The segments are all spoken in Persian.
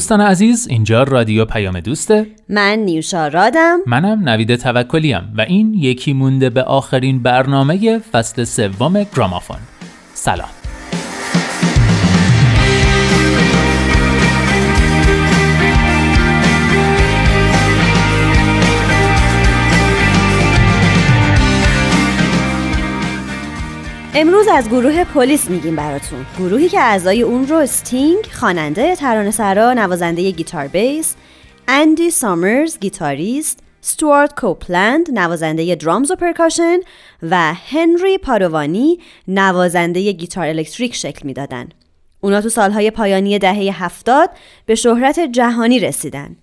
دوستان عزیز اینجا رادیو پیام دوسته من نیوشا رادم. منم نوید توکلیم و این یکی مونده به آخرین برنامه فصل سوم گرامافون. سلام. از گروه پلیس میگیم براتون گروهی که اعضای اون رو استینگ خواننده ترانه سرا نوازنده گیتار بیس اندی سامرز گیتاریست ستوارت کوپلند نوازنده درامز و پرکاشن و هنری پاروانی نوازنده گیتار الکتریک شکل می‌دادن. اونا تو سالهای پایانی دهه هفتاد به شهرت جهانی رسیدن.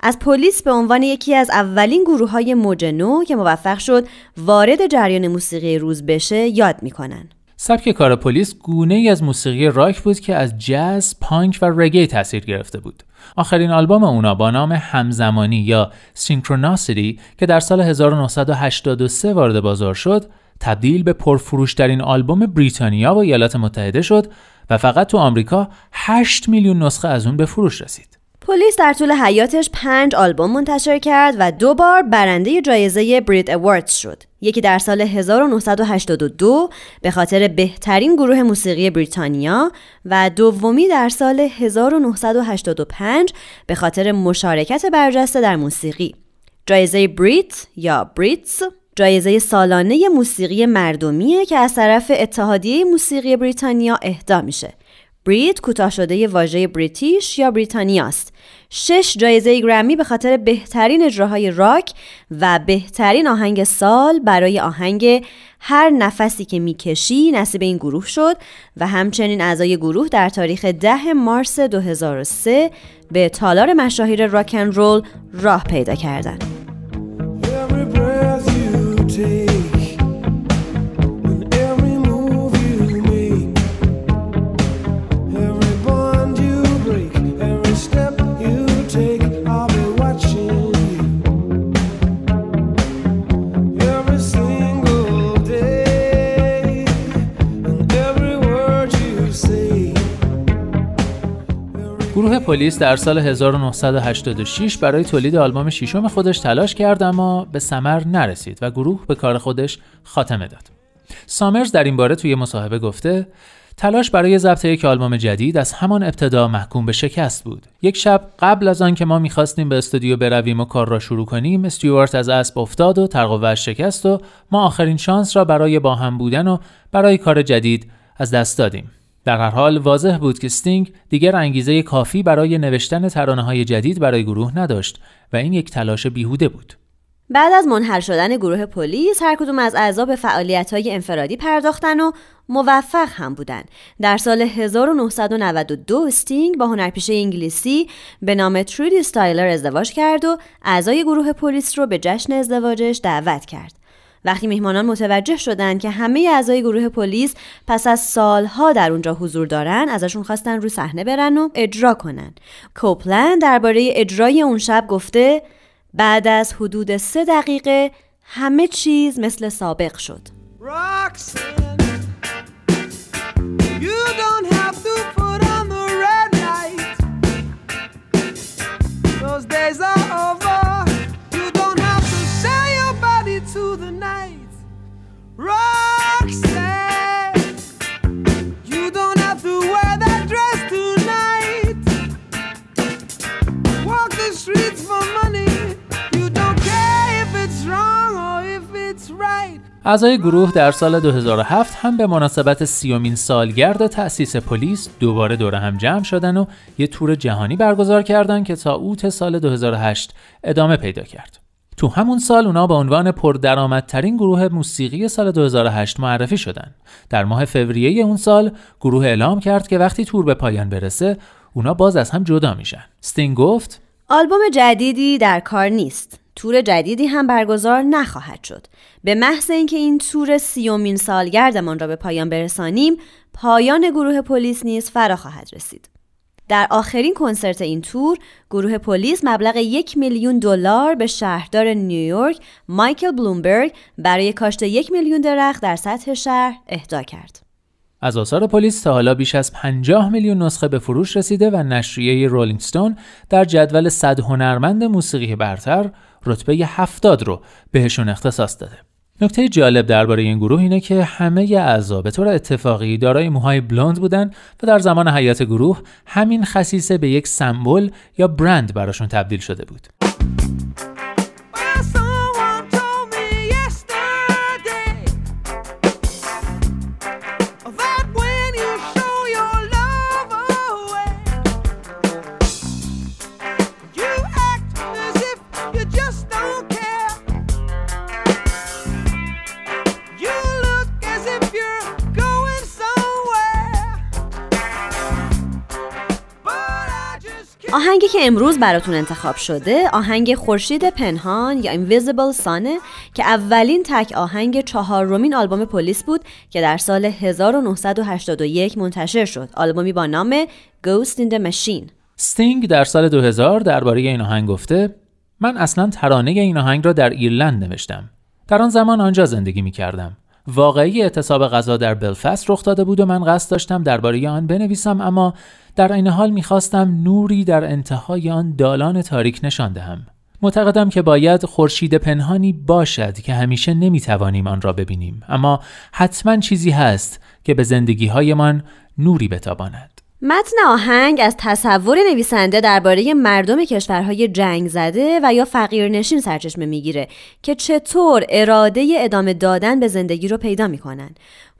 از پلیس به عنوان یکی از اولین گروه های موج نو که موفق شد وارد جریان موسیقی روز بشه یاد می‌کنن. سبک کار پلیس گونه ای از موسیقی راک بود که از جاز، پانک و رگی تاثیر گرفته بود. آخرین آلبوم اونا با نام همزمانی یا سینکروناسیتی که در سال 1983 وارد بازار شد، تبدیل به پرفروشترین آلبوم بریتانیا و ایالات متحده شد و فقط تو آمریکا 8 میلیون نسخه از اون به فروش رسید. پلیس در طول حیاتش پنج آلبوم منتشر کرد و دو بار برنده جایزه برید اواردز شد. یکی در سال 1982 به خاطر بهترین گروه موسیقی بریتانیا و دومی در سال 1985 به خاطر مشارکت برجسته در موسیقی. جایزه بریت یا بریتز جایزه سالانه موسیقی مردمیه که از طرف اتحادیه موسیقی بریتانیا اهدا میشه. بریت کوتاه شده واژه بریتیش یا بریتانیاست. شش جایزه گرمی به خاطر بهترین اجراهای راک و بهترین آهنگ سال برای آهنگ هر نفسی که می‌کشی نصیب این گروه شد و همچنین اعضای گروه در تاریخ ده مارس 2003 به تالار مشاهیر راکن رول راه پیدا کردند. پلیس در سال 1986 برای تولید آلبوم ششم خودش تلاش کرد اما به ثمر نرسید و گروه به کار خودش خاتمه داد. سامرز در این باره توی مصاحبه گفته تلاش برای ضبط یک آلبوم جدید از همان ابتدا محکوم به شکست بود. یک شب قبل از آن که ما می‌خواستیم به استودیو برویم و کار را شروع کنیم، استیوارت از اسب افتاد و ترقوهش شکست و ما آخرین شانس را برای با هم بودن و برای کار جدید از دست دادیم. در هر حال واضح بود که ستینگ دیگر انگیزه کافی برای نوشتن ترانه های جدید برای گروه نداشت و این یک تلاش بیهوده بود. بعد از منحل شدن گروه پلیس هر کدوم از اعضا به فعالیت های انفرادی پرداختن و موفق هم بودن. در سال 1992 ستینگ با هنرپیشه انگلیسی به نام ترودی ستایلر ازدواج کرد و اعضای گروه پلیس رو به جشن ازدواجش دعوت کرد. وقتی میهمانان متوجه شدند که همه اعضای گروه پلیس پس از سالها در اونجا حضور دارن ازشون خواستن رو صحنه برن و اجرا کنن. کوپلند درباره اجرای اون شب گفته بعد از حدود سه دقیقه همه چیز مثل سابق شد. Those days are streets for money You don't care if it's wrong or if it's right اعضای گروه در سال 2007 هم به مناسبت سیومین سالگرد تأسیس پلیس دوباره دور هم جمع شدن و یه تور جهانی برگزار کردند که تا اوت سال 2008 ادامه پیدا کرد. تو همون سال اونا به عنوان پردرآمدترین گروه موسیقی سال 2008 معرفی شدن. در ماه فوریه اون سال گروه اعلام کرد که وقتی تور به پایان برسه اونا باز از هم جدا میشن. ستینگ گفت آلبوم جدیدی در کار نیست. تور جدیدی هم برگزار نخواهد شد. به محض اینکه این تور سیومین سالگردمان را به پایان برسانیم، پایان گروه پلیس نیز فرا خواهد رسید. در آخرین کنسرت این تور گروه پلیس مبلغ یک میلیون دلار به شهردار نیویورک مایکل بلومبرگ برای کاشت یک میلیون درخت در سطح شهر اهدا کرد. از آثار پلیس تا حالا بیش از 50 میلیون نسخه به فروش رسیده و نشریه رولینگ ستون در جدول صد هنرمند موسیقی برتر رتبه 70 رو بهشون اختصاص داده. نکته جالب درباره این گروه اینه که همه اعضا به طور اتفاقی دارای موهای بلوند بودن و در زمان حیات گروه همین خصیصه به یک سمبل یا برند براشون تبدیل شده بود. آهنگی که امروز براتون انتخاب شده آهنگ خورشید پنهان یا Invisible Sun که اولین تک آهنگ چهارمین آلبوم پلیس بود که در سال 1981 منتشر شد. آلبومی با نام Ghost in the Machine. ستینگ در سال 2000 درباره این آهنگ گفته من اصلا ترانه این آهنگ را در ایرلند نوشتم. در آن زمان آنجا زندگی می کردم وقایع اعتصاب غذا در بلفست رخ داده بود و من قصد داشتم درباره آن بنویسم اما در این حال می‌خواستم نوری در انتهای آن دالان تاریک نشان دهم. معتقدم که باید خورشید پنهانی باشد که همیشه نمی‌توانیم آن را ببینیم اما حتما چیزی هست که به زندگی هایمان نوری بتاباند. متن آهنگ از تصور نویسنده درباره مردم کشورهای جنگ زده و یا فقیرنشین سرچشمه می‌گیره که چطور اراده ادامه دادن به زندگی رو پیدا می‌کنن.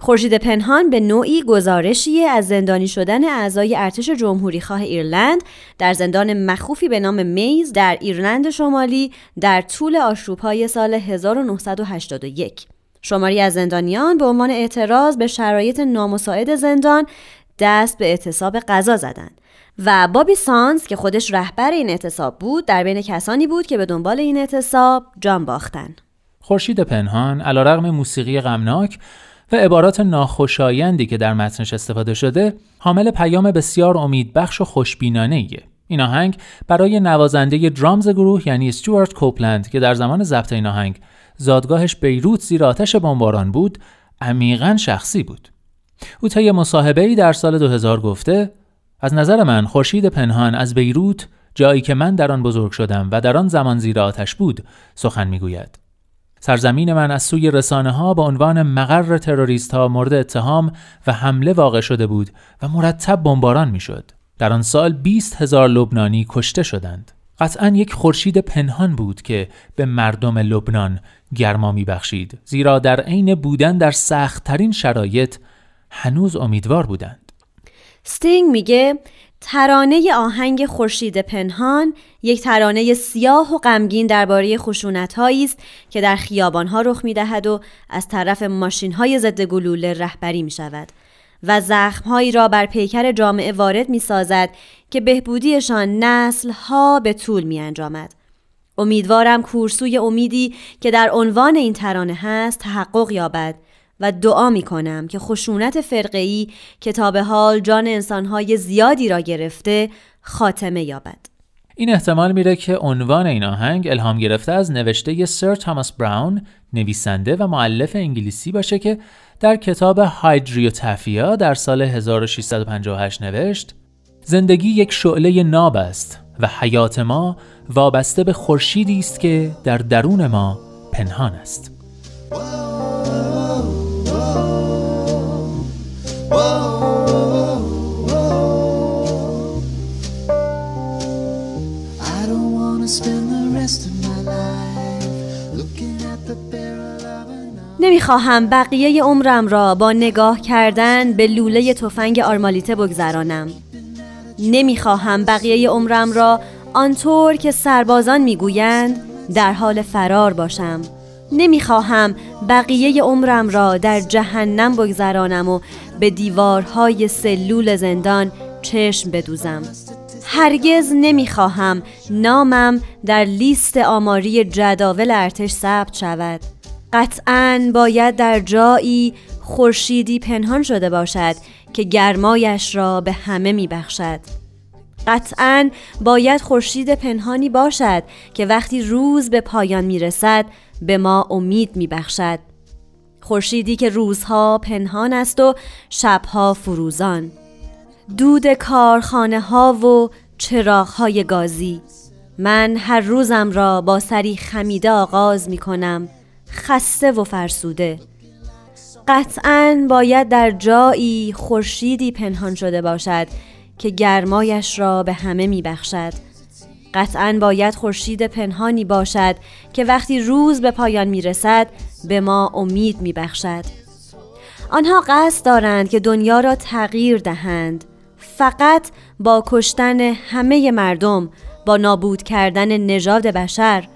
خورشید پنهان به نوعی گزارشی از زندانی شدن اعضای ارتش جمهوری خواه ایرلند در زندان مخوفی به نام میز در ایرلند شمالی در طول آشوبهای سال 1981. شماری از زندانیان به عنوان اعتراض به شرایط نامساعد زندان دست به اعتصاب غذا زدند و بابی سانز که خودش رهبر این اعتصاب بود در بین کسانی بود که به دنبال این اعتصاب جان باختن. خورشید پنهان علیرغم موسیقی غمناک و عبارات ناخوشایندی که در متنش استفاده شده حامل پیام بسیار امیدبخش و خوشبینانه ایه. این آهنگ برای نوازنده درامز گروه یعنی استوارت کوپلند که در زمان ضبط این آهنگ زادگاهش بیروت زیر آتش بمباران بود عمیقا شخصی بود. او طی مصاحبه در سال 2000 گفته از نظر من خورشید پنهان از بیروت جایی که من در آن بزرگ شدم و در آن زمان زیر آتش بود سخن می‌گوید سرزمین من از سوی رسانه ها به عنوان مقر تروریست ها مورد اتهام و حمله واقع شده بود و مرتب بمباران می‌شد. در آن سال 20 هزار لبنانی کشته شدند. قطعا یک خورشید پنهان بود که به مردم لبنان گرما بخشید زیرا در عین بودن در سختترین شرایط هنوز امیدوار بودند. ستینگ میگه ترانه آهنگ خورشید پنهان یک ترانه سیاه و غمگین درباره خشونت است که در خیابانها رخ می‌دهد و از طرف ماشین های ضد گلوله رهبری می شود و زخمهایی را بر پیکر جامعه وارد می سازد که بهبودیشان نسل ها به طول می انجامد. امیدوارم کورسوی امیدی که در عنوان این ترانه هست تحقق یابد و دعا می کنم که خشونت فرقه‌ای کتاب حال جان انسانهای زیادی را گرفته خاتمه یابد. این احتمال میره که عنوان این آهنگ الهام گرفته از نوشته سر تاماس براون نویسنده و معلف انگلیسی باشه که در کتاب هایدریوتافیا در سال 1658 نوشت زندگی یک شعله ناب است و حیات ما وابسته به خورشیدی است که در درون ما پنهان است. نمی‌خواهم بقیه عمرم را با نگاه کردن به لوله تفنگ آرمالیته بگذرانم. نمی‌خواهم بقیه عمرم را آنطور که سربازان می‌گویند در حال فرار باشم. نمی‌خواهم بقیه عمرم را در جهنم بگذرانم و به دیوارهای سلول زندان چشم بدوزم. هرگز نمی‌خواهم نامم در لیست آماری جداول ارتش ثبت شود. قطعا باید در جایی خورشیدی پنهان شده باشد که گرمایش را به همه میبخشد. قطعا باید خورشید پنهانی باشد که وقتی روز به پایان می‌رسد به ما امید میبخشد. خورشیدی که روزها پنهان است و شبها فروزان. دود کارخانه ها و چراغ های گازی. من هر روزم را با سری خمیده آغاز می کنم خسته و فرسوده قطعا باید در جایی خورشیدی پنهان شده باشد که گرمایش را به همه می بخشد. قطعا باید خورشید پنهانی باشد که وقتی روز به پایان می رسد به ما امید می بخشد. آنها قصد دارند که دنیا را تغییر دهند فقط با کشتن همه مردم با نابود کردن نژاد بشر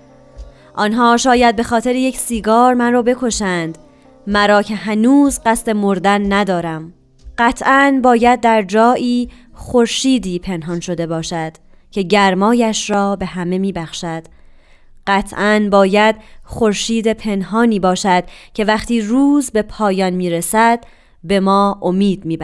آنها شاید به خاطر یک سیگار من را بکشند. مرا که هنوز قصد مردن ندارم. قطعا باید در جایی خورشیدی پنهان شده باشد که گرمایش را به همه می بخشد. قطعا باید خورشید پنهانی باشد که وقتی روز به پایان می رسد به ما امید می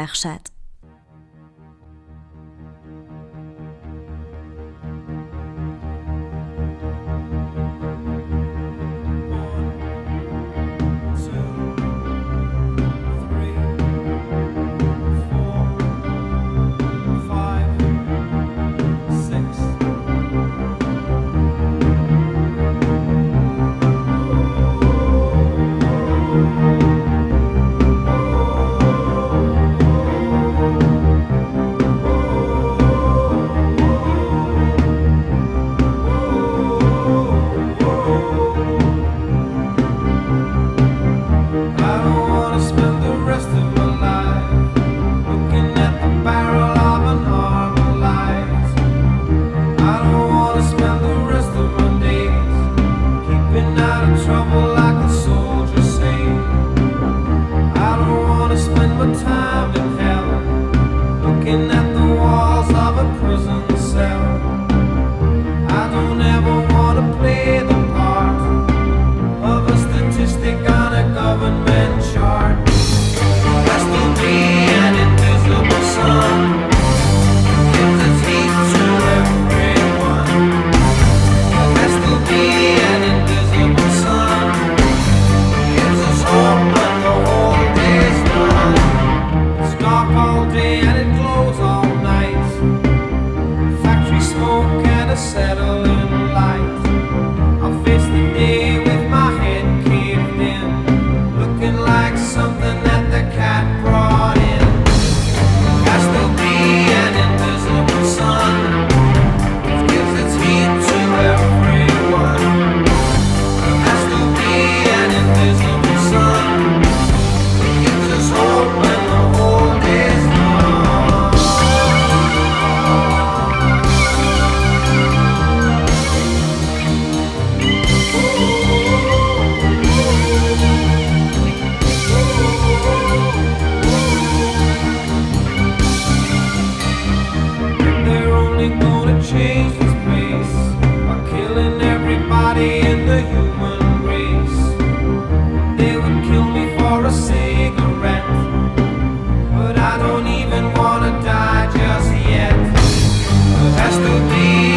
me.